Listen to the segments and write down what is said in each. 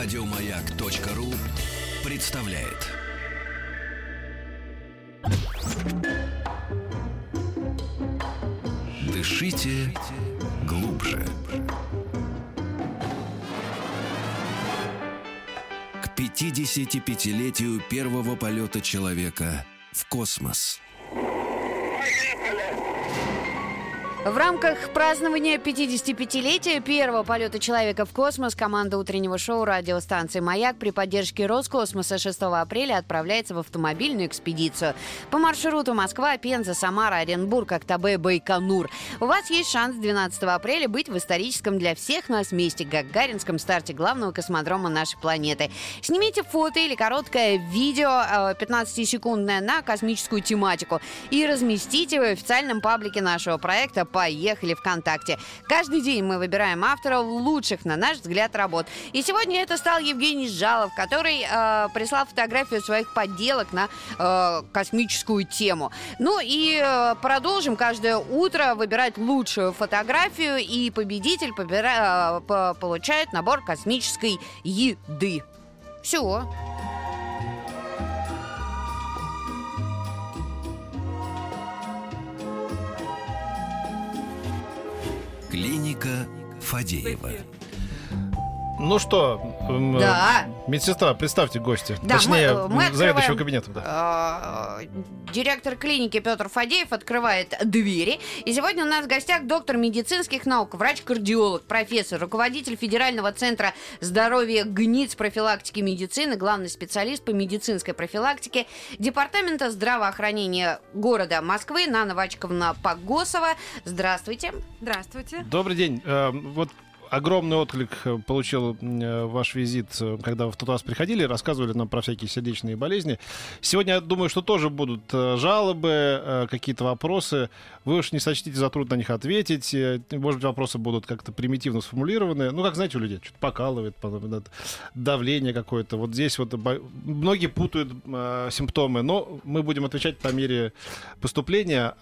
Радиомаяк.ру представляет. Дышите глубже. К 55-летию первого полета человека в космос. В рамках празднования 55-летия первого полета человека в космос команда утреннего шоу радиостанции «Маяк» при поддержке Роскосмоса 6 апреля отправляется в автомобильную экспедицию по маршруту Москва, Пенза, Самара, Оренбург, Актабе, Байконур. У вас есть шанс 12 апреля быть в историческом для всех нас месте Гагаринском старте главного космодрома нашей планеты. Снимите фото или короткое видео 15-секундное на космическую тематику и разместите в официальном паблике нашего проекта поехали ВКонтакте. Каждый день мы выбираем авторов лучших, на наш взгляд, работ. И сегодня это стал Евгений Жалов, который э, прислал фотографию своих подделок на э, космическую тему. Ну и э, продолжим каждое утро выбирать лучшую фотографию, и победитель побира... э, получает набор космической еды. Все. Клиника Фадеева. Ну что, м, Да. медсестра, представьте гостя. Да, Точнее, мы- мы заведующего открываем, кабинетом. Да. э, Директор клиники Петр Фадеев открывает двери. И сегодня у нас в гостях доктор медицинских наук, врач-кардиолог, профессор, руководитель Федерального центра здоровья ГНИЦ профилактики медицины, главный специалист по медицинской профилактике Департамента здравоохранения города Москвы Нана Вачковна Погосова. Здравствуйте. Здравствуйте. Добрый день. Э, Вот огромный отклик э, получил э, ваш визит, э, когда вы в тот раз приходили, рассказывали нам про всякие сердечные болезни. Сегодня, я думаю, что тоже будут жалобы, какие-то вопросы. Вы уж не сочтите за труд на них ответить. Может быть, вопросы будут как-то примитивно сформулированы. Ну, как знаете, у людей что-то покалывает, давление какое-то. Вот здесь вот многие путают симптомы, но мы будем отвечать по мере поступления.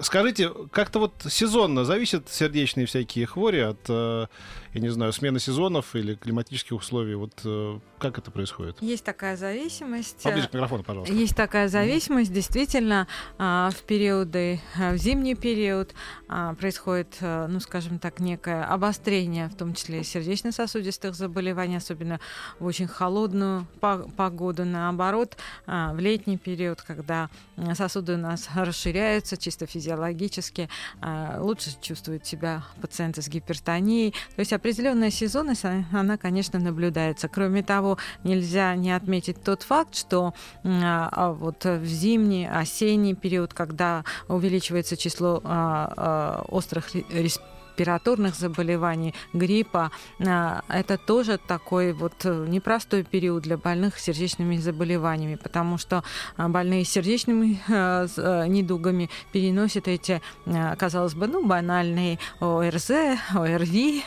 Скажите, как-то вот сезонно зависят сердечные всякие хвори от, э, я не знаю, смены сезонов или климатических условий? Вот э, как это происходит? Есть такая зависимость. Поближе к микрофону, пожалуйста. Есть такая зависимость, действительно, а, в периоды, а, в зимний период а, происходит, ну, скажем так, некое обострение, в том числе сердечно-сосудистых заболеваний, особенно в очень холодную по- погоду. Наоборот, а, в летний период, когда сосуды у нас расширяются чисто физиологически, лучше чувствуют себя пациенты с гипертонией. То есть определенная сезонность, она, она, конечно, наблюдается. Кроме того, нельзя не отметить тот факт, что м, а, вот в зимний, осенний период, когда увеличивается число а, а, острых ре- респираторных заболеваний, гриппа, а, это тоже такой вот э, непростой период для больных сердечными заболеваниями, потому что а, больные сердечными э, э, недугами переносят эти, э, казалось бы, ну, банальные ОРЗ, ОРВИ,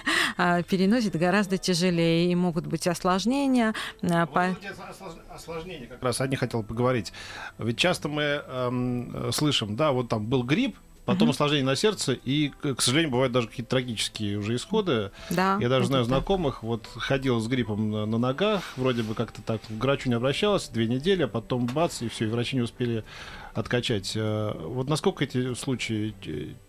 переносят гораздо тяжелее и могут быть осложнения. по- Вот эти ослож- осложнения как раз одни хотел поговорить. Ведь часто мы эм, э, слышим, да, вот там был грипп, потом осложнение на сердце, и, к сожалению, бывают даже какие-то трагические уже исходы. Да, Я даже знаю так. знакомых, вот ходил с гриппом на, на ногах, вроде бы как-то так к врачу не обращалась, две недели, а потом бац, и все, и врачи не успели откачать. Э, Вот насколько эти случаи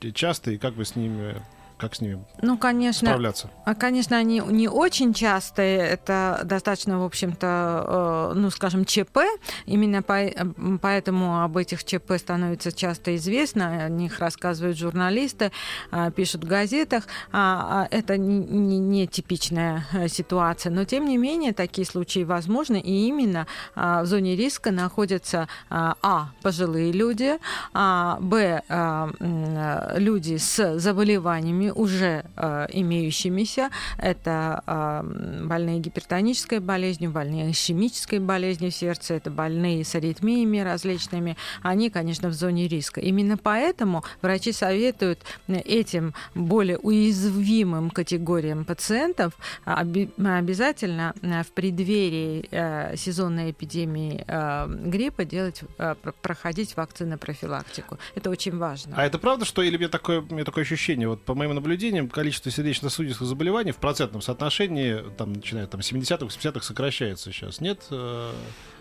э, часто, и как вы с ними, как с ними Ну, конечно, справляться? А, Конечно, они не очень частые, это достаточно, в общем-то, э, ну, скажем, ЧП. Именно по- м, поэтому об этих ЧП становится часто известно, о них рассказывают журналисты, а, пишут в газетах. А, Это не, не- типичная э, ситуация, но тем не менее такие случаи возможны, и именно в зоне риска находятся а, пожилые люди, а, б э, люди с заболеваниями уже э, имеющимися. Это э, больные гипертонической болезнью, больные ишемической болезнью сердца, это больные с аритмиями различными. Они, конечно, в зоне риска. Именно поэтому врачи советуют этим более уязвимым категориям пациентов оби- обязательно э, в преддверии э, сезонной эпидемии э, гриппа делать, э, про- проходить вакцинопрофилактику. Это очень важно. А это правда, что или мне такое, мне такое ощущение, вот по моим наблюдениям количество сердечно-сосудистых заболеваний в процентном соотношении, там, начиная там, 70-х, 80-х, сокращается сейчас. Нет?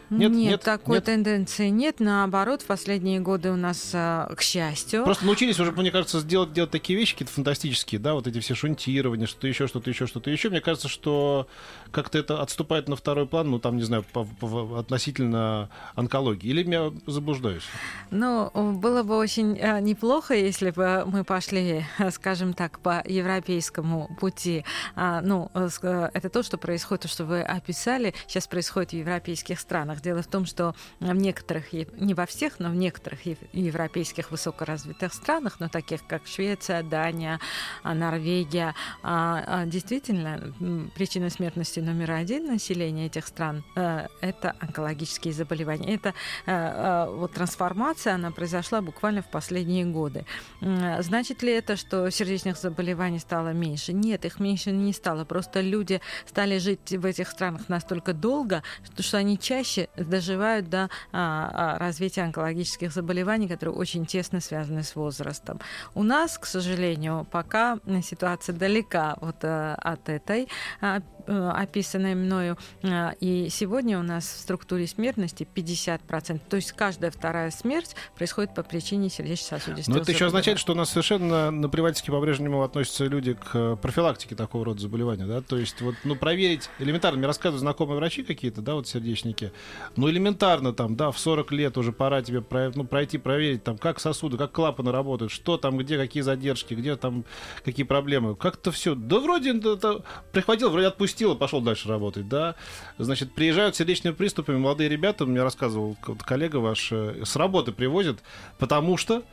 Э, нет, нет, нет такой нет. тенденции нет. Наоборот, в последние годы у нас, а, к счастью... Просто научились уже, мне кажется, сделать, делать такие вещи какие-то фантастические, да, вот эти все шунтирования, что-то еще, что-то еще, что-то еще. Мне кажется, что как-то это отступает на второй план, ну, там, не знаю, по, по, относительно онкологии. Или я заблуждаюсь? Ну, было бы очень а, неплохо, если бы мы пошли, скажем так, по европейскому пути. А, ну, это то, что происходит, то, что вы описали, сейчас происходит в европейских странах странах. Дело в том, что в некоторых, не во всех, но в некоторых европейских высокоразвитых странах, но таких как Швеция, Дания, а, Норвегия, а, а, действительно причина смертности номер один населения этих стран э, это онкологические заболевания. Это э, вот трансформация, она произошла буквально в последние годы. Значит ли это, что сердечных заболеваний стало меньше? Нет, их меньше не стало. Просто люди стали жить в этих странах настолько долго, что они чаще доживают до а, а, развития онкологических заболеваний, которые очень тесно связаны с возрастом. У нас, к сожалению, пока ситуация далека вот, а, от этой а, Э, описанной мною. Э, и сегодня у нас в структуре смертности 50%. То есть каждая вторая смерть происходит по причине сердечно-сосудистого Но это еще означает, что у нас совершенно наплевательски по-прежнему относятся люди к э, профилактике такого рода заболевания. Да? То есть вот, ну, проверить элементарно, мне рассказывают знакомые врачи какие-то, да, вот сердечники, ну, элементарно там, да, в 40 лет уже пора тебе ну, пройти, проверить, там, как сосуды, как клапаны работают, что там, где, какие задержки, где там, какие проблемы. Как-то все, да вроде это, прихватил, вроде отпустил отпустил и пошел дальше работать, да. Значит, приезжают сердечными приступами молодые ребята, мне рассказывал коллега ваш, э, с работы привозят, потому что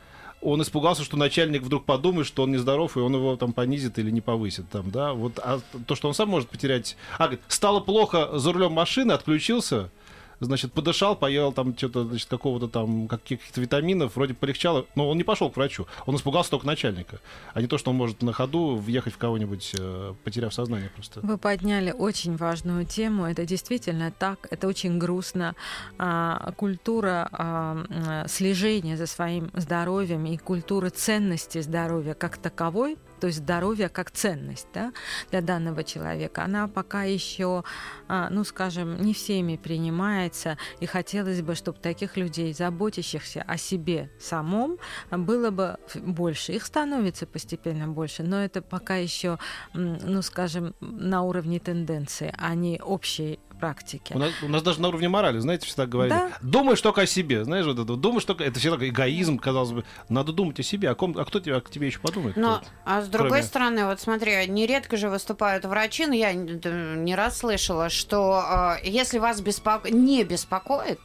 он испугался, что начальник вдруг подумает, что он нездоров, и он его там понизит или не повысит. Там, да? вот, а то, что он сам может потерять... А, говорит, стало плохо за рулем машины, отключился, значит, подышал, поел там что-то, значит, какого-то там, каких-то витаминов, вроде полегчало, но он не пошел к врачу. Он испугался только начальника, а не то, что он может на ходу въехать в кого-нибудь, э, потеряв сознание просто. Вы подняли очень важную тему, это действительно так, это очень грустно. А, культура а, слежения за своим здоровьем и культура ценности здоровья как таковой то есть здоровье как ценность да, для данного человека, она пока еще, а, ну скажем, не всеми принимается, и хотелось бы, чтобы таких людей, заботящихся о себе самом, было бы больше. Их становится постепенно больше, но это пока еще, ну скажем, на уровне тенденции, а не общей практике. У нас, у нас даже на уровне морали, знаете, всегда говорили, да? думаешь только о себе, знаешь, вот это, думаешь только, это всегда эгоизм, казалось бы, надо думать о себе, а, ком, а кто тебя, к тебе еще подумает? Но, а с другой кроме... стороны, вот смотри, нередко же выступают врачи, но я не раз слышала, что э, если вас беспоко... не беспокоит,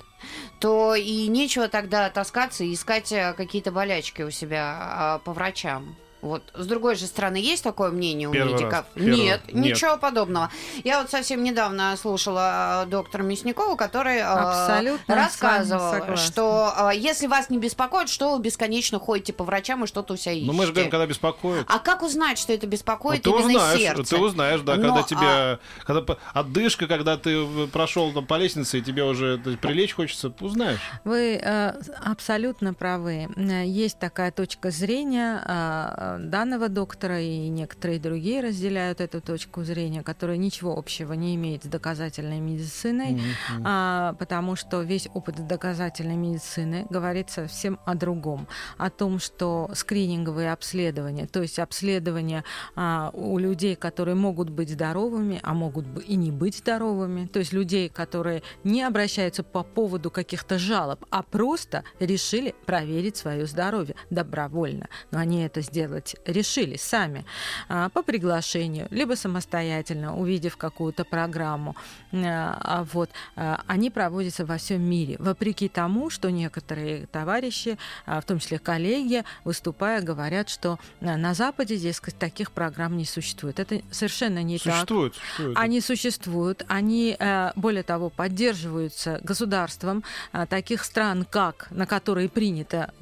то и нечего тогда таскаться и искать э, какие-то болячки у себя по врачам. Вот. С другой же стороны, есть такое мнение у Первый медиков? Раз. Нет, Первый... ничего Нет. подобного. Я вот совсем недавно слушала э, доктора Мясникова, который э, Абсолютно рассказывал, что э, если вас не беспокоит, что вы бесконечно ходите по врачам и что-то у себя ищете. Ну, мы же говорим, когда беспокоит. А как узнать, что это беспокоит ну, ты именно узнаешь, сердце? Ты узнаешь, да, Но, когда тебя... А... Когда отдышка, когда ты прошел там, по лестнице, и тебе уже прилечь хочется, узнаешь. Вы э, абсолютно правы. Есть такая точка зрения э, данного доктора и некоторые другие разделяют эту точку зрения, которая ничего общего не имеет с доказательной медициной, mm-hmm. а, потому что весь опыт доказательной медицины говорит совсем о другом, о том, что скрининговые обследования, то есть обследования а, у людей, которые могут быть здоровыми, а могут и не быть здоровыми, то есть людей, которые не обращаются по поводу каких-то жалоб, а просто решили проверить свое здоровье добровольно, но они это сделали делать решили сами а, по приглашению, либо самостоятельно, увидев какую-то программу. А, вот, а, они проводятся во всем мире, вопреки тому, что некоторые товарищи, в том числе коллеги, выступая, говорят, что на Западе, здесь таких программ не существует. Это совершенно не существует, так. Существует. Они существуют, они, более того, поддерживаются государством таких стран, как на которые принято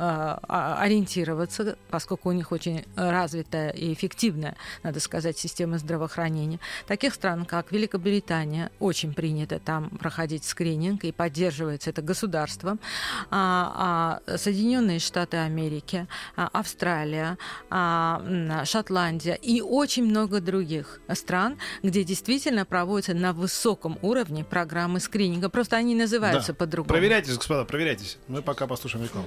ориентироваться, поскольку у них очень развитая и эффективная, надо сказать, система здравоохранения. Таких стран, как Великобритания, очень принято там проходить скрининг и поддерживается это государством. А, а Соединенные Штаты Америки, а, Австралия, а, Шотландия и очень много других стран, где действительно проводятся на высоком уровне программы скрининга. Просто они называются да. по-другому. Проверяйтесь, господа, проверяйтесь. Мы пока послушаем рекламу.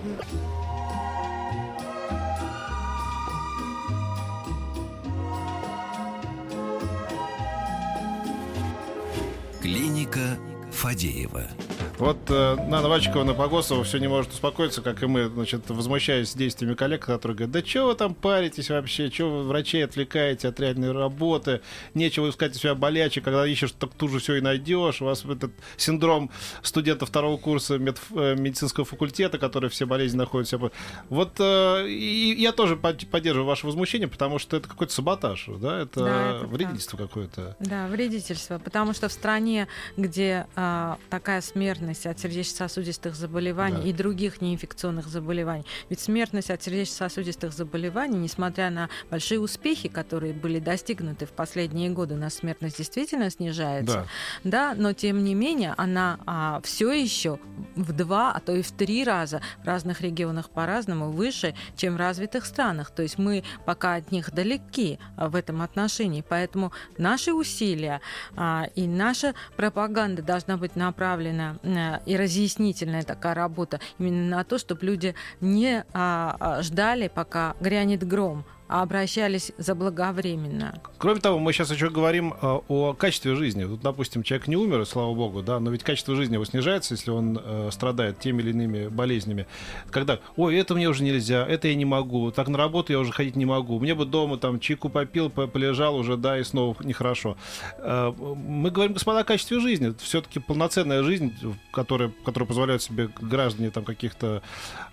Клиника Фадеева. Вот э, Нана Вачкова на Погосова все не может успокоиться, как и мы, значит, возмущаясь действиями коллег, которые говорят, да чего вы там паритесь вообще, чего вы врачей отвлекаете от реальной работы, нечего искать у себя болячек, когда ищешь, так тут же все и найдешь, у вас этот синдром студента второго курса мед, э, медицинского факультета, который все болезни находят себя. Вот э, и я тоже поддерживаю ваше возмущение, потому что это какой-то саботаж, да, это, да, это вредительство какое-то. Да, вредительство, потому что в стране, где э, такая смертность смертность от сердечно-сосудистых заболеваний да. и других неинфекционных заболеваний. Ведь смертность от сердечно-сосудистых заболеваний, несмотря на большие успехи, которые были достигнуты в последние годы, у нас смертность действительно снижается. Да, да но тем не менее она а, все еще в два, а то и в три раза в разных регионах по-разному выше, чем в развитых странах. То есть мы пока от них далеки а, в этом отношении. Поэтому наши усилия а, и наша пропаганда должна быть направлена и разъяснительная такая работа. Именно на то, чтобы люди не а, а, ждали, пока грянет гром, обращались заблаговременно. Кроме того, мы сейчас еще говорим э, о качестве жизни. Вот, допустим, человек не умер, слава богу, да, но ведь качество жизни его снижается, если он э, страдает теми или иными болезнями. Когда, ой, это мне уже нельзя, это я не могу, так на работу я уже ходить не могу, мне бы дома там чайку попил, полежал уже, да, и снова нехорошо. Э, мы говорим, господа, о качестве жизни. Все-таки полноценная жизнь, которая, которая позволяет себе граждане там каких-то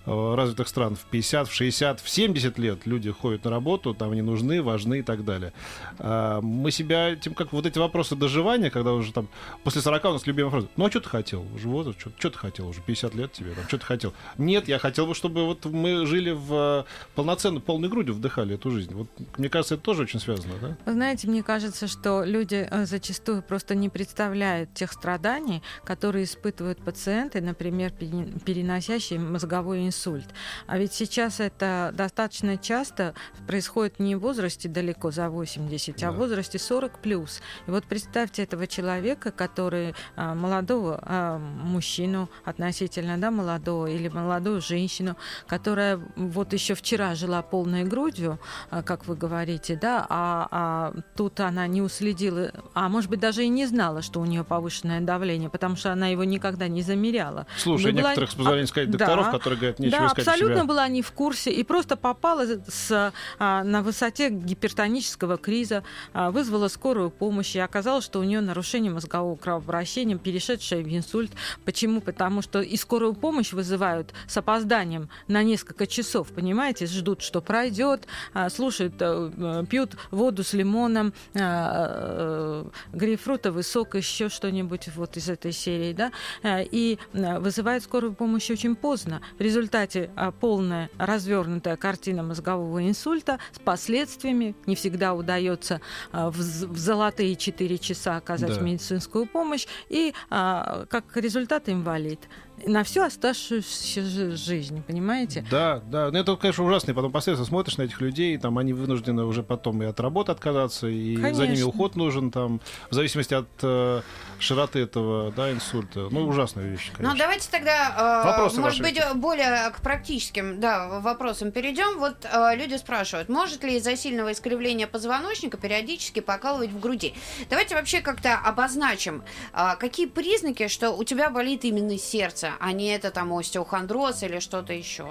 э, развитых стран в 50, в 60, в 70 лет люди ходят на работу, работу, там они нужны, важны и так далее. А, мы себя, тем как вот эти вопросы доживания, когда уже там после 40 у нас любимая фраза, ну а что ты хотел? Уже возраст, что, ты хотел? Уже 50 лет тебе, там, что ты хотел? Нет, я хотел бы, чтобы вот мы жили в полноценно, полной грудью вдыхали эту жизнь. Вот, мне кажется, это тоже очень связано, да? Знаете, мне кажется, что люди э, зачастую просто не представляют тех страданий, которые испытывают пациенты, например, переносящие мозговой инсульт. А ведь сейчас это достаточно часто происходит не в возрасте далеко за 80, да. а в возрасте 40 плюс. И вот представьте этого человека, который а, молодого а, мужчину относительно да, молодого или молодую женщину, которая вот еще вчера жила полной грудью, а, как вы говорите, да, а, а тут она не уследила, а может быть даже и не знала, что у нее повышенное давление, потому что она его никогда не замеряла. Слушай, была... некоторых, с позволения сказать, докторов, да, которые говорят, нечего да, искать абсолютно себя. была не в курсе и просто попала с на высоте гипертонического криза, а, вызвала скорую помощь, и оказалось, что у нее нарушение мозгового кровообращения, перешедшее в инсульт. Почему? Потому что и скорую помощь вызывают с опозданием на несколько часов, понимаете, ждут, что пройдет, а, слушают, э, пьют воду с лимоном, э, грейпфрутовый сок, еще что-нибудь вот из этой серии, да, э, и вызывают скорую помощь очень поздно. В результате полная развернутая картина мозгового инсульта, с последствиями. Не всегда удается а, в, в золотые 4 часа оказать да. медицинскую помощь. И а, как результат инвалид на всю оставшуюся жизнь, понимаете? Да, да. Ну, это, конечно, ужасно. И потом последствия смотришь на этих людей, там они вынуждены уже потом и от работы отказаться, и конечно. за ними уход нужен, там, в зависимости от э, широты этого, да, инсульта. Ну, ужасная вещь, конечно. Ну, давайте тогда, э, Вопросы может быть, более к практическим, да, вопросам перейдем. Вот э, люди спрашивают, может ли из-за сильного искривления позвоночника периодически покалывать в груди? Давайте вообще как-то обозначим, э, какие признаки, что у тебя болит именно сердце, а не это там остеохондроз или что-то еще?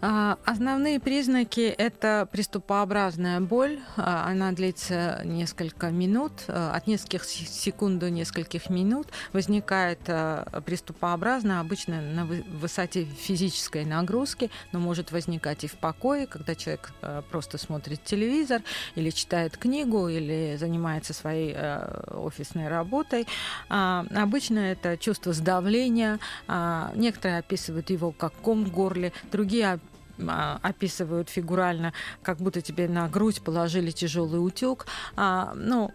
А, основные признаки – это приступообразная боль. А, она длится несколько минут, а, от нескольких секунд до нескольких минут. Возникает приступообразно, обычно на высоте физической нагрузки, но может возникать и в покое, когда человек просто смотрит телевизор или читает книгу, или занимается своей офисной работой. Обычно это чувство сдавления. Некоторые описывают его как ком в горле, другие описывают фигурально, как будто тебе на грудь положили тяжелый утюг. А, ну,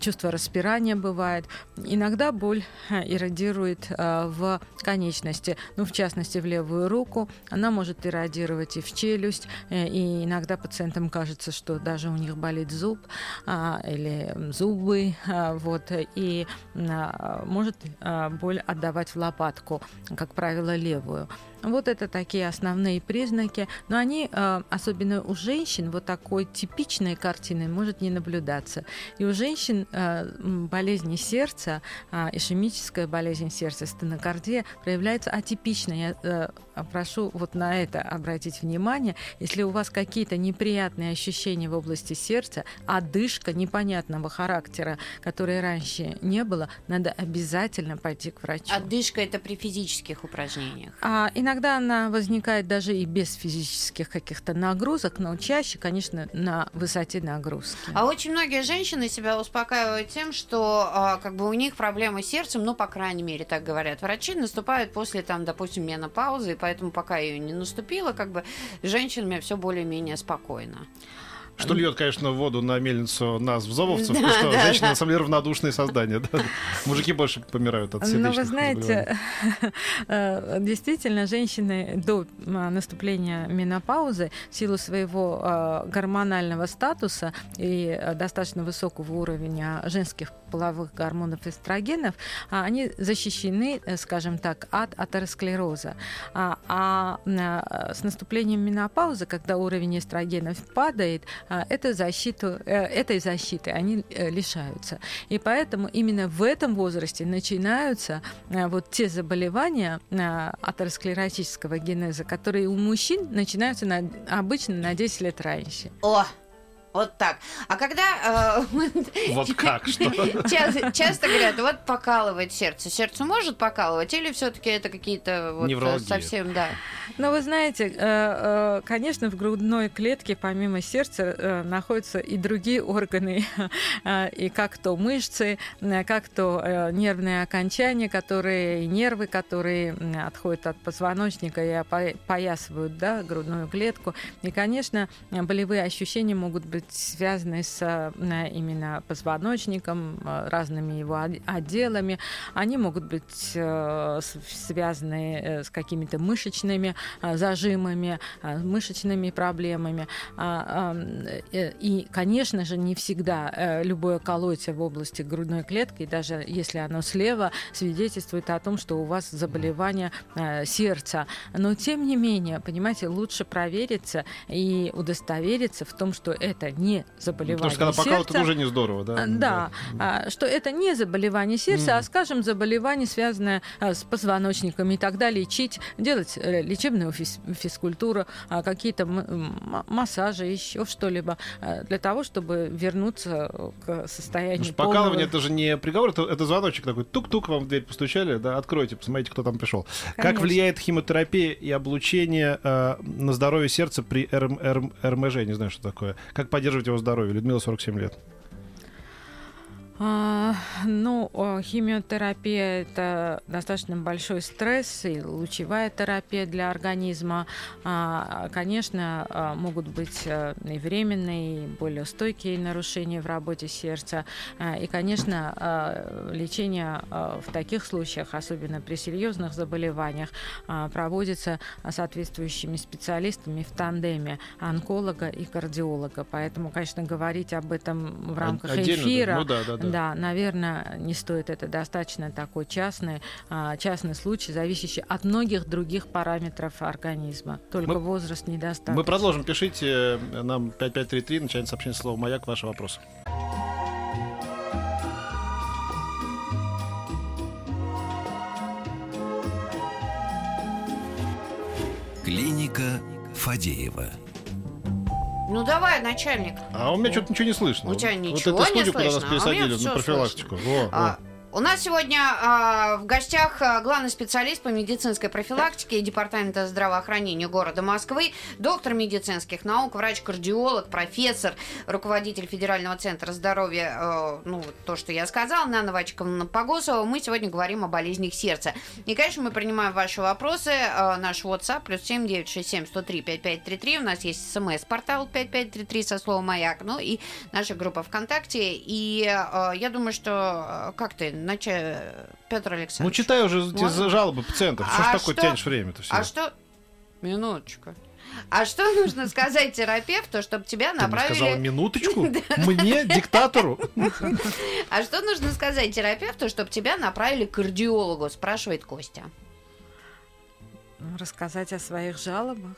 чувство распирания бывает. Иногда боль иррадирует а, в конечности, ну, в частности, в левую руку. Она может иррадировать и в челюсть, э, и иногда пациентам кажется, что даже у них болит зуб а, или зубы, а, вот, и а, может а, боль отдавать в лопатку, как правило, левую. Вот это такие основные признаки. Но они, э, особенно у женщин, вот такой типичной картины может не наблюдаться. И у женщин э, болезни сердца, а, ишемическая болезнь сердца, стенокардия проявляется атипично. Я э, прошу вот на это обратить внимание. Если у вас какие-то неприятные ощущения в области сердца, одышка непонятного характера, которой раньше не было, надо обязательно пойти к врачу. Одышка это при физических упражнениях. А иногда Иногда она возникает даже и без физических каких-то нагрузок, но чаще, конечно, на высоте нагрузки. А очень многие женщины себя успокаивают тем, что а, как бы у них проблемы с сердцем, ну, по крайней мере, так говорят врачи, наступают после, там, допустим, менопаузы, и поэтому пока ее не наступило, как бы женщинами все более-менее спокойно. Что льет, конечно, воду на мельницу нас, взововцев, да, что да, женщины, да. на самом деле, равнодушные создания. Да. Мужики больше помирают от сердечных Ну, вы знаете, э, действительно, женщины до наступления менопаузы в силу своего а, гормонального статуса и а, достаточно высокого уровня женских половых гормонов эстрогенов, они защищены, э, скажем так, от атеросклероза. А с наступлением менопаузы, когда уровень эстрогенов падает, а, эту защиту, э, этой защиты они э, лишаются. И поэтому именно в этом возрасте начинаются э, вот те заболевания атеросклеротического генеза, которые у мужчин начинаются на, обычно на 10 лет раньше. О, вот так. А когда... Э, вот как, что? Часто, часто говорят, вот покалывает сердце. Сердце может покалывать или все таки это какие-то вот э, совсем, да? Ну, вы знаете, э, э, конечно, в грудной клетке помимо сердца находятся и другие органы, и как то мышцы, как то нервные окончания, которые, и нервы, которые отходят от позвоночника и опоясывают да, грудную клетку. И, конечно, болевые ощущения могут быть связаны с э, именно позвоночником, э, разными его отделами. Они могут быть э, связаны с какими-то мышечными зажимами, мышечными проблемами. А, и, конечно же, не всегда любое колотие в области грудной клетки, даже если оно слева, свидетельствует о том, что у вас заболевание сердца. Но, тем не менее, понимаете, лучше провериться и удостовериться в том, что это не заболевание Потому что когда это уже не здорово, да? Да, да. А, что это не заболевание сердца, mm. а, скажем, заболевание, связанное а, с позвоночником, и тогда лечить, делать э, лечебную физкультуру, а, какие-то массажи, еще что-либо, для того, чтобы вернуться к состоянию Потому Покалывание — это же не приговор, это, это звоночек такой, тук-тук, вам в дверь постучали, да, откройте, посмотрите, кто там пришел. Конечно. Как влияет химиотерапия и облучение э, на здоровье сердца при РМ, РМ, РМЖ, не знаю, что такое. Как поддерживать его здоровье? Людмила, 47 лет. А, ну, химиотерапия это достаточно большой стресс и лучевая терапия для организма. А, конечно, а, могут быть э, и временные, и более стойкие нарушения в работе сердца. И, конечно, лечение в таких случаях, особенно при серьезных заболеваниях, проводится соответствующими специалистами в тандеме онколога и кардиолога. Поэтому, конечно, говорить об этом в рамках Отдельно, эфира. Ну, да, да, да. Да, наверное, не стоит. Это достаточно такой частный, а, частный случай, зависящий от многих других параметров организма. Только мы, возраст недостаточно. Мы продолжим. Пишите нам 5533, начальное сообщение слова «Маяк», ваши вопросы. Клиника Фадеева. Ну давай, начальник. А у меня что-то ничего не слышно. У тебя ничего вот это студию, не слышно. куда нас пересадили а на профилактику. Во, а, У нас сегодня э, в гостях главный специалист по медицинской профилактике Департамента здравоохранения города Москвы, доктор медицинских наук, врач-кардиолог, профессор, руководитель Федерального центра здоровья, э, ну, то, что я сказала, Нана Вачковна Погосова. Мы сегодня говорим о болезнях сердца. И, конечно, мы принимаем ваши вопросы. Э, наш WhatsApp плюс 7967 103 5533. У нас есть смс-портал 5533 со словом «Маяк». Ну и наша группа ВКонтакте. И э, я думаю, что... Как ты? Начать, Петр Александрович. Ну, читай уже Можно? жалобы пациентов. Что а ж такое тянешь время-то все? А что... Минуточку. А что нужно сказать терапевту, чтобы тебя направили... Ты сказала минуточку? Мне, диктатору? А что нужно сказать терапевту, чтобы тебя направили к кардиологу, спрашивает Костя. Рассказать о своих жалобах,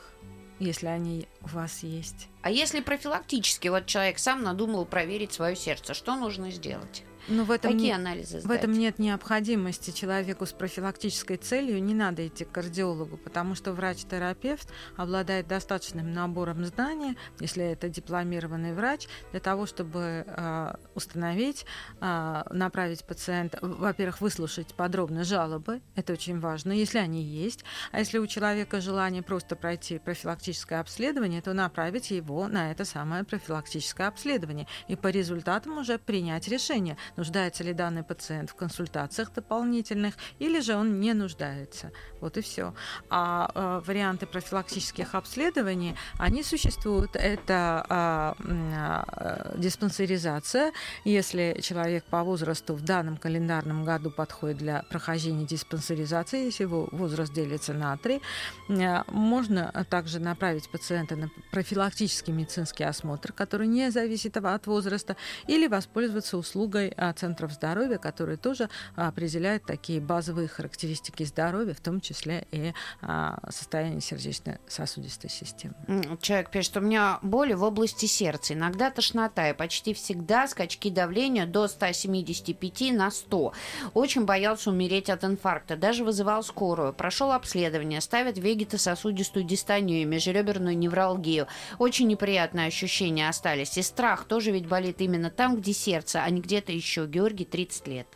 если они у вас есть. А если профилактически, вот человек сам надумал проверить свое сердце, что нужно сделать? Но в этом Какие не, анализы сдать? В этом нет необходимости. Человеку с профилактической целью не надо идти к кардиологу, потому что врач-терапевт обладает достаточным набором знаний, если это дипломированный врач, для того, чтобы э, установить, э, направить пациента, во-первых, выслушать подробно жалобы, это очень важно, если они есть, а если у человека желание просто пройти профилактическое обследование, то направить его на это самое профилактическое обследование и по результатам уже принять решение, нуждается ли данный пациент в консультациях дополнительных, или же он не нуждается. Вот и все. А э, варианты профилактических обследований, они существуют. Это э, э, диспансеризация, если человек по возрасту в данном календарном году подходит для прохождения диспансеризации, если его возраст делится на три, э, можно также направить пациента на профилактический медицинский осмотр, который не зависит от возраста, или воспользоваться услугой центров здоровья, которые тоже определяют такие базовые характеристики здоровья, в том числе и а, состояние сердечно-сосудистой системы. Человек пишет, что у меня боли в области сердца, иногда тошнота, и почти всегда скачки давления до 175 на 100. Очень боялся умереть от инфаркта, даже вызывал скорую. Прошел обследование, ставят вегетососудистую дистонию, межреберную невралгию. Очень неприятные ощущения остались. И страх тоже ведь болит именно там, где сердце, а не где-то еще еще Георгий 30 лет.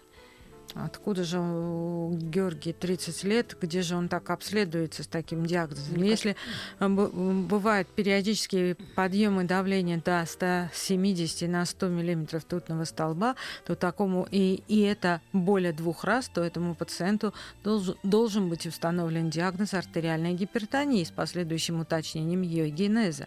Откуда же у Георгия 30 лет, где же он так обследуется с таким диагнозом? Никак. Если э, бывают периодические подъемы давления до 170 на 100 миллиметров тутного столба, то такому и, и это более двух раз, то этому пациенту должен, должен быть установлен диагноз артериальной гипертонии с последующим уточнением ее генеза.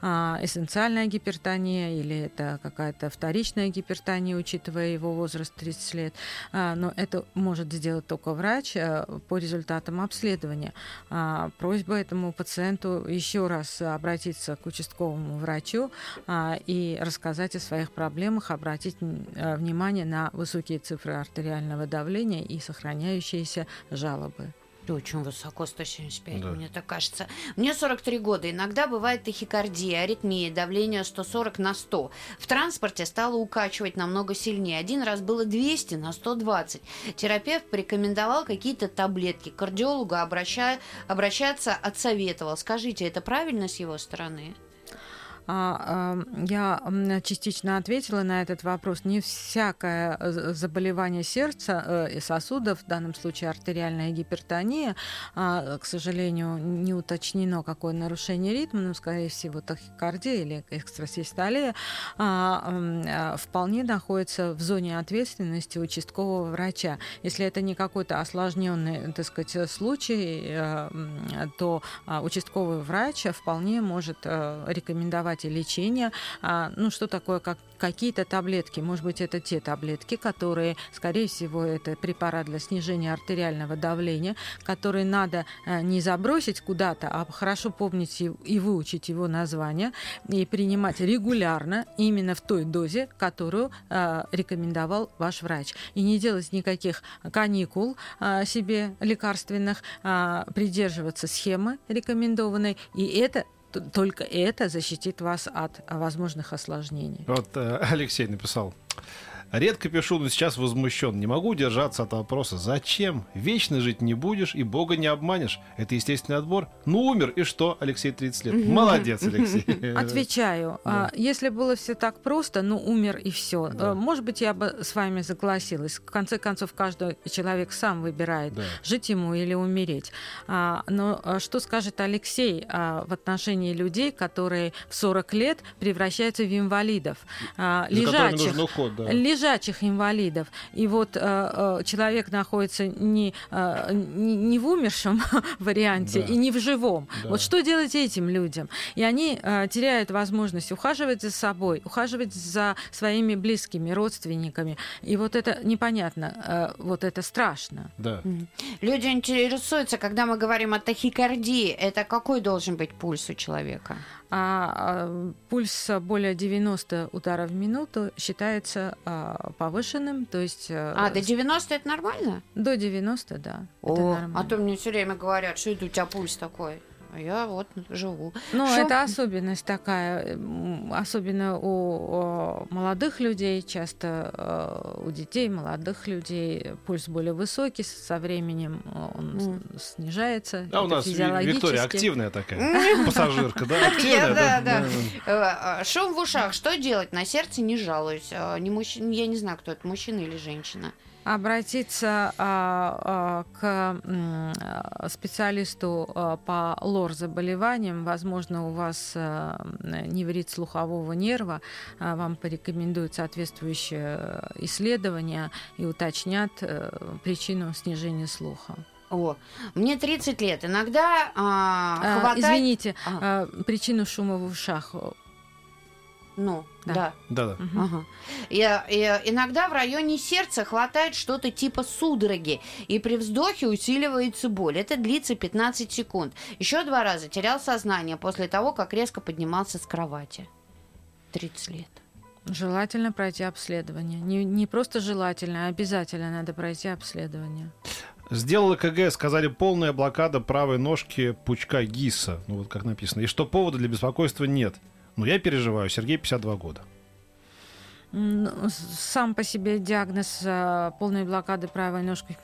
А, эссенциальная гипертония или это какая-то вторичная гипертония, учитывая его возраст 30 лет. А, но это может сделать только врач э, по результатам обследования. А, просьба этому пациенту еще раз обратиться к участковому врачу а, и рассказать о своих проблемах, обратить э, внимание на высокие цифры артериального давления и сохраняющиеся жалобы. Очень высоко, 175, да. мне так кажется. Мне 43 года. Иногда бывает тахикардия, аритмия, давление 140 на 100. В транспорте стало укачивать намного сильнее. Один раз было 200 на 120. Терапевт порекомендовал какие-то таблетки. К кардиологу обраща... обращаться отсоветовал. Скажите, это правильно с его стороны? А, я частично ответила на этот вопрос. Не всякое э, заболевание сердца э, и сосудов, в данном случае артериальная гипертония, а, к сожалению, не уточнено, какое нарушение ритма, но, скорее всего, тахикардия или экстрасистолия, а, вполне находится в зоне ответственности участкового врача. Если это не какой-то осложненный, так сказать, случай, э, то участковый врач вполне может рекомендовать результате лечения, а, ну, что такое, как какие-то таблетки. Может быть, это те таблетки, которые, скорее всего, это препарат для снижения артериального давления, который надо а, не забросить куда-то, а хорошо помнить и выучить его название и принимать регулярно именно в той дозе, которую а, рекомендовал ваш врач. И не делать никаких каникул а, себе лекарственных, а, придерживаться схемы рекомендованной. И это только это защитит вас от возможных осложнений. Вот э, Алексей написал. Редко пишу, но сейчас возмущен. Не могу удержаться от вопроса. Зачем? Вечно жить не будешь и Бога не обманешь. Это естественный отбор. Ну, умер, и что? Алексей 30 лет. Молодец, Алексей. Отвечаю. Да. А, Если было все так просто, ну, умер и все. Да. Может быть, я бы с вами согласилась. В конце концов, каждый человек сам выбирает, Да. жить ему или умереть. А, Но а, что скажет Алексей а, в отношении людей, которые в 40 лет превращаются в инвалидов, а, лежачих, уход, да. Лежачих инвалидов. И вот э, э, человек находится не, э, не, не в умершем варианте Да. и не в живом. Да. Вот что делать этим людям? И они э, теряют возможность ухаживать за собой, ухаживать за своими близкими, родственниками. И вот это непонятно, э, вот это страшно. Да. Люди интересуются, когда мы говорим о тахикардии, это какой должен быть пульс у человека? А, а, пульс более 90 ударов в минуту считается а, повышенным, то есть э, А, до 90 это нормально? до 90, да. это О, нормально. а то мне все время говорят, что это у тебя пульс такой. А я вот живу. Ну, Шо? это особенность такая, особенно у о, молодых людей, часто э, у детей, молодых людей пульс более высокий, со временем он с- снижается. А у нас. Виктория активная такая. Пассажирка, да? Активная, да, да. Э, э, Шум в ушах. Что делать? На сердце не жалуюсь. Я не знаю, кто это, мужчина или женщина. Обратиться а, а, к специалисту а, по лор-заболеваниям. Возможно, у вас а, неврит слухового нерва. А, Вам порекомендуют соответствующее исследование и уточнят э, причину снижения слуха. О, мне 30 лет. Иногда А, хватает... Извините, а, причину шума в ушах. Ну, Да. да. Да, да. Мгм. Ага. И, и иногда в районе сердца хватает что-то типа судороги, и при вздохе усиливается боль. Это длится 15 секунд. Еще два раза терял сознание после того, как резко поднимался с кровати. 30 лет. Желательно пройти обследование. Не, не просто желательно, а обязательно надо пройти обследование. Сделала КГ, сказали, полная блокада правой ножки пучка ГИСа. Ну вот как написано. И что повода для беспокойства нет. Ну я переживаю. Сергей 52 года. Ну, Сам по себе диагноз а, полной блокады правой ножки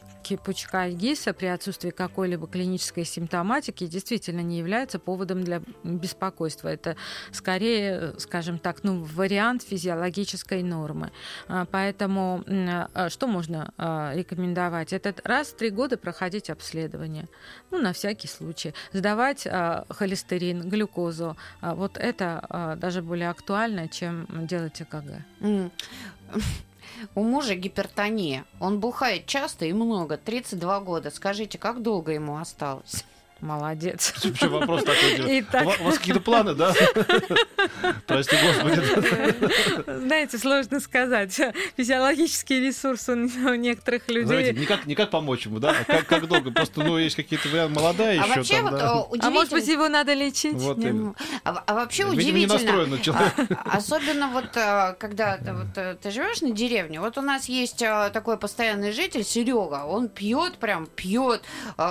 пучка ГИСа при отсутствии какой-либо клинической симптоматики действительно не является поводом для беспокойства. Это скорее, скажем так, ну, вариант физиологической нормы. А, Поэтому а, что можно а, рекомендовать? Это раз в три года проходить обследование. Ну, на всякий случай. Сдавать холестерин, глюкозу. Вот это даже более актуально, чем делать ЭКГ. У мужа гипертония. Он бухает часто и много. 32 года. Скажите, как долго ему осталось? Молодец. Вообще вопрос такой. Итак. У ва- У вас какие-то планы, да? Прости, господи. Знаете, сложно сказать. Физиологический ресурс у некоторых Знаете, людей. не как, не как помочь ему, да? А как, как долго? Просто, ну, есть какие-то варианты. Молодая А еще вообще там, вот да. э, А может быть, удивительно... его надо лечить? Вот именно. А, а вообще Видимо, не удивительно. настроен на человека. А, Особенно вот э, когда ты, вот, э, ты живешь на деревне, вот у нас есть такой постоянный житель Серега, он пьет, прям пьет,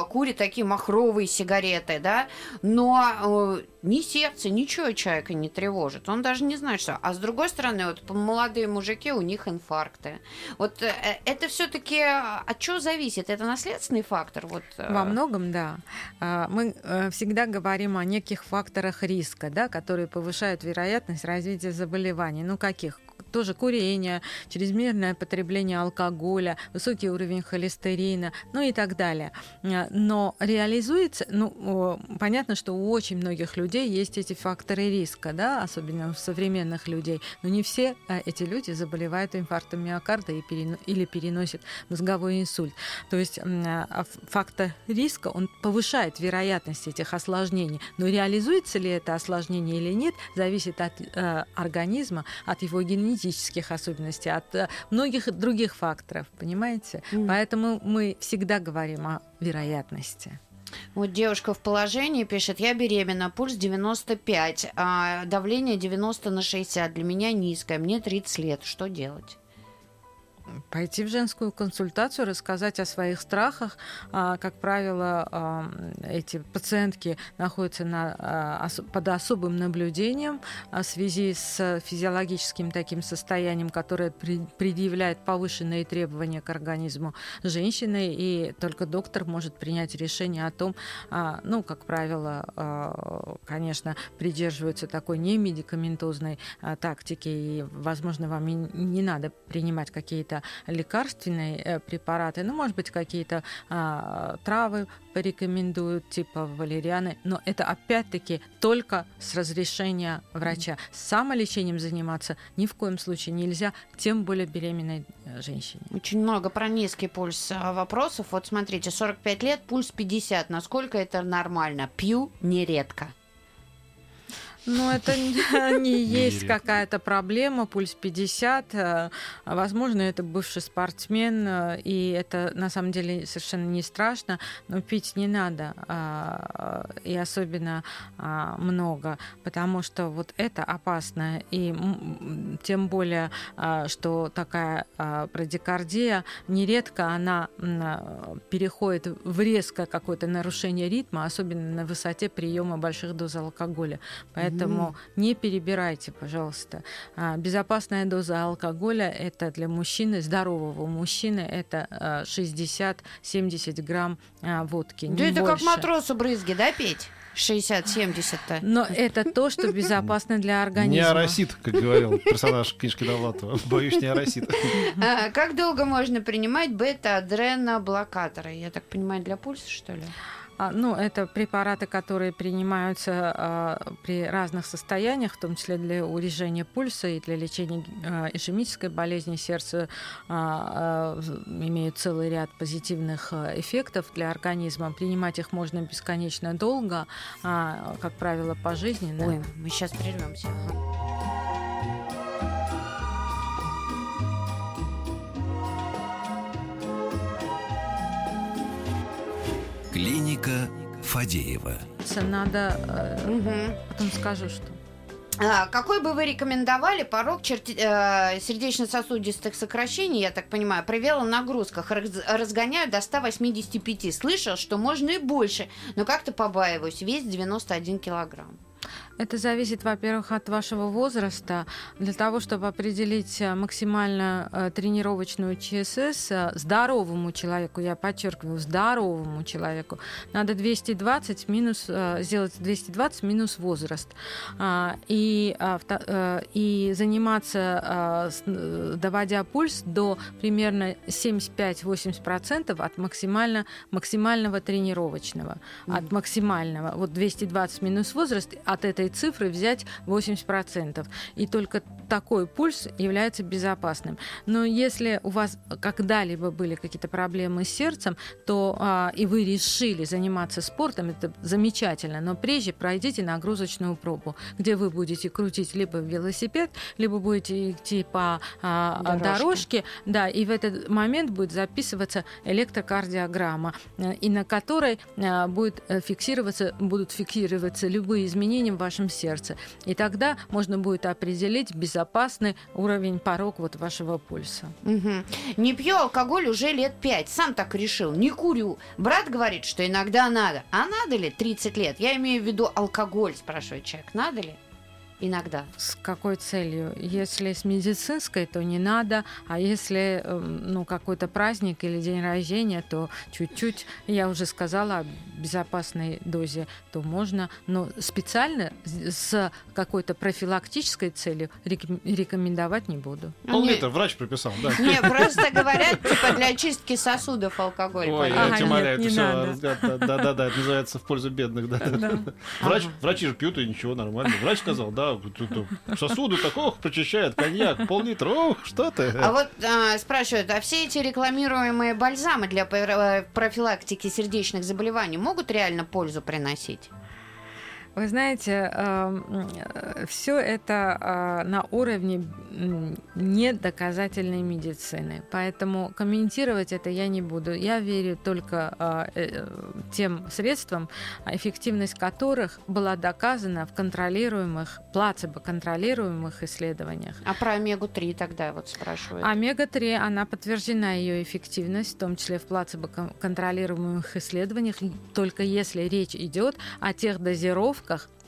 курит такие махровые сигареты, да, но э, ни сердце, ничего человека не тревожит, он даже не знает, что. А с другой стороны, вот молодые мужики, у них инфаркты. Вот э, э, это все-таки от чего зависит? Это наследственный фактор? Вот, э, Во многом, да. А, Мы э, всегда говорим о неких факторах риска, да, которые повышают вероятность развития заболеваний. Ну, каких? Тоже курение, чрезмерное потребление алкоголя, высокий уровень холестерина, ну и так далее. А, Но реализуется, ну, понятно, что у очень многих людей есть эти факторы риска, да, особенно у современных людей, но не все а, эти люди заболевают инфарктом миокарда или переносят мозговой инсульт. То есть м, а, фактор риска, он повышает вероятность этих осложнений. Но реализуется ли это осложнение или нет, зависит от э, организма, от его генетических особенностей, от э, многих других факторов, понимаете? Мгм. Поэтому мы всегда говорим о вероятности. Вот девушка в положении пишет, я беременна, пульс 95, а давление 90 на 60, для меня низкое, мне 30 лет, что делать? Пойти в женскую консультацию, рассказать о своих страхах. А, как правило, а, эти пациентки находятся на, а, под особым наблюдением в связи с физиологическим таким состоянием, которое предъявляет повышенные требования к организму женщины, и только доктор может принять решение о том, ну, как правило, конечно, придерживаются такой немедикаментозной тактики, и, возможно, вам не надо принимать какие-то лекарственные э, препараты, ну, может быть, какие-то а, травы порекомендуют, типа валерианы, но это опять-таки только с разрешения врача. Самолечением заниматься ни в коем случае нельзя, тем более беременной э, женщине. Очень много про низкий пульс а, вопросов. Вот смотрите, 45 лет, пульс 50. Насколько это нормально? Пью нередко. Ну, это не есть какая-то проблема, пульс 50. Э, возможно, это бывший спортсмен, э, и это на самом деле совершенно не страшно, но пить не надо, а, и особенно а, много, потому что вот это опасно, и тем более, а, что такая брадикардия, нередко она переходит в резкое какое-то нарушение ритма, особенно на высоте приема больших доз алкоголя. Поэтому Поэтому mm. не перебирайте, пожалуйста. А, безопасная доза алкоголя это для мужчины, здорового мужчины, это 60-70 грамм а, водки. Да это больше. как матросу брызги, да, петь? 60-70-то. Но это то, что безопасно для организма. Не аросит, как говорил персонаж книжки Довлатова. Боюсь, не аросит. А, как долго можно принимать бета-адреноблокаторы? Я так понимаю, для пульса, что ли? А, ну, это препараты, которые принимаются а, при разных состояниях, в том числе для урежения пульса и для лечения а, ишемической болезни сердца, имеют целый ряд позитивных эффектов для организма. Принимать их можно бесконечно долго, как правило, пожизненно. Ой, мы сейчас прервемся. Клиника Фадеева. Надо, угу. потом скажу, что. А, какой бы вы рекомендовали порог черти... э, сердечно-сосудистых сокращений, я так понимаю, при велонагрузках раз... разгоняют до 185. Слышал, что можно и больше, но как-то побаиваюсь. Вес 91 килограмм. Это зависит, во-первых, от вашего возраста. Для того, чтобы определить э, максимально э, тренировочную ЧСС э, здоровому человеку, я подчеркиваю, здоровому человеку, надо 220 минус, сделать 220 минус возраст. А, и, и заниматься, доводя пульс до примерно 75-80% от максимально, максимального тренировочного. От максимального. Вот 220 минус возраст, от этой цифры взять 80%. И только такой пульс является безопасным. Но если у вас когда-либо были какие-то проблемы с сердцем, то а, и вы решили заниматься спортом, это замечательно, но прежде пройдите нагрузочную пробу, где вы будете крутить либо велосипед, либо будете идти по а, дорожке. дорожке, да, и в этот момент будет записываться электрокардиограмма, э, и на которой а, будет э, фиксироваться, будут фиксироваться любые изменения в вашем сердце. И тогда можно будет определить безопасный уровень, порог вот вашего пульса. Угу. Не пью алкоголь уже лет пять. Сам так решил. Не курю. Брат говорит, что иногда надо. А надо ли 30 лет? Я имею в виду алкоголь, спрашивает человек. Надо ли? Иногда. С какой целью? Если с медицинской, то не надо, а если эм, ну, какой-то праздник или день рождения, то чуть-чуть, я уже сказала о безопасной дозе, то можно, но специально с какой-то профилактической целью рекомендовать не буду. Пол-литра врач прописал, да? Не, просто говорят, типа для очистки сосудов алкоголь. Ой, я тебя умоляю, это все, да-да-да, это называется в пользу бедных, да. Врач, врачи же пьют, и ничего, нормально. Врач сказал, да, сосуды такого прочищает коньяк, пол-литра, ох, что ты. А вот а, спрашивают, а все эти рекламируемые бальзамы для профилактики сердечных заболеваний могут реально пользу приносить? Вы знаете, эм, э, все это э, на уровне недоказательной медицины, поэтому комментировать это я не буду. Я верю только э, тем средствам, эффективность которых была доказана в контролируемых, плацебо-контролируемых исследованиях. А про омегу-3 тогда вот спрашивают? Омега-3, она подтверждена ее эффективность, в том числе в плацебо-контролируемых исследованиях, только если речь идет о тех дозировках, добавках –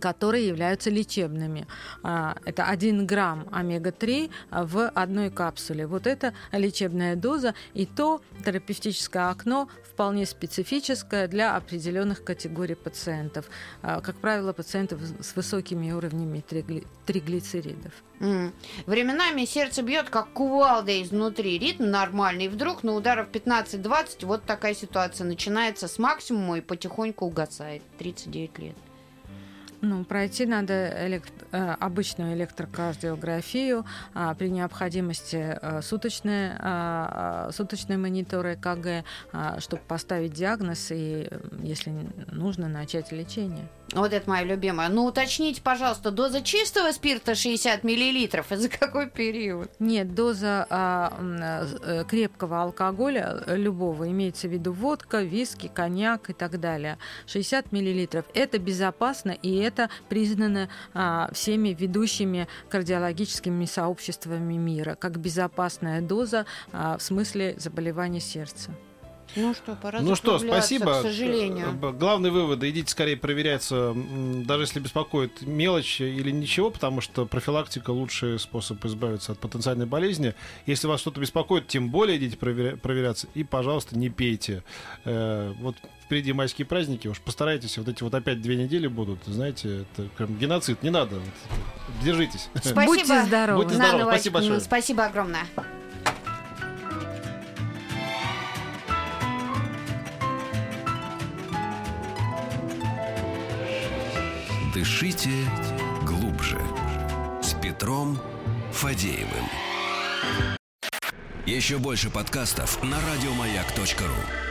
которые являются лечебными. А, это 1 грамм омега-3 в одной капсуле. Вот это лечебная доза, и то терапевтическое окно вполне специфическое для определенных категорий пациентов. А, как правило, пациентов с высокими уровнями триглицеридов. Mm. Временами сердце бьет как кувалда изнутри. Ритм нормальный. И вдруг на ударов 15-20 вот такая ситуация начинается с максимума и потихоньку угасает. 39 лет. Ну, пройти надо элект... Э, обычную электрокардиографию, а, при необходимости а, суточные, а, суточные мониторы ЭКГ, а, чтобы поставить диагноз и, если нужно, начать лечение. Вот это моя любимая. Ну, уточните, пожалуйста, доза чистого спирта 60 миллилитров. И за какой период? Нет, доза а, а, крепкого алкоголя любого, имеется в виду водка, виски, коньяк и так далее. 60 миллилитров. Это безопасно, и это признано а, всеми ведущими кардиологическими сообществами мира как безопасная доза а, в смысле заболевания сердца. Ну что, пора Ну что, спасибо. К сожалению. Э, главный вывод, идите скорее проверяться, даже если беспокоит мелочь или ничего, потому что профилактика лучший способ избавиться от потенциальной болезни. Если вас что-то беспокоит, тем более идите проверяться. И, пожалуйста, не пейте. Э, вот впереди майские праздники, уж постарайтесь, вот эти вот опять две недели будут, знаете, это прям геноцид, не надо. Держитесь. Спасибо. Будьте здоровы. Будьте здоровы. Спасибо большое. Спасибо огромное. Дышите глубже. С Петром Фадеевым. Еще больше подкастов на радиомаяк.ру.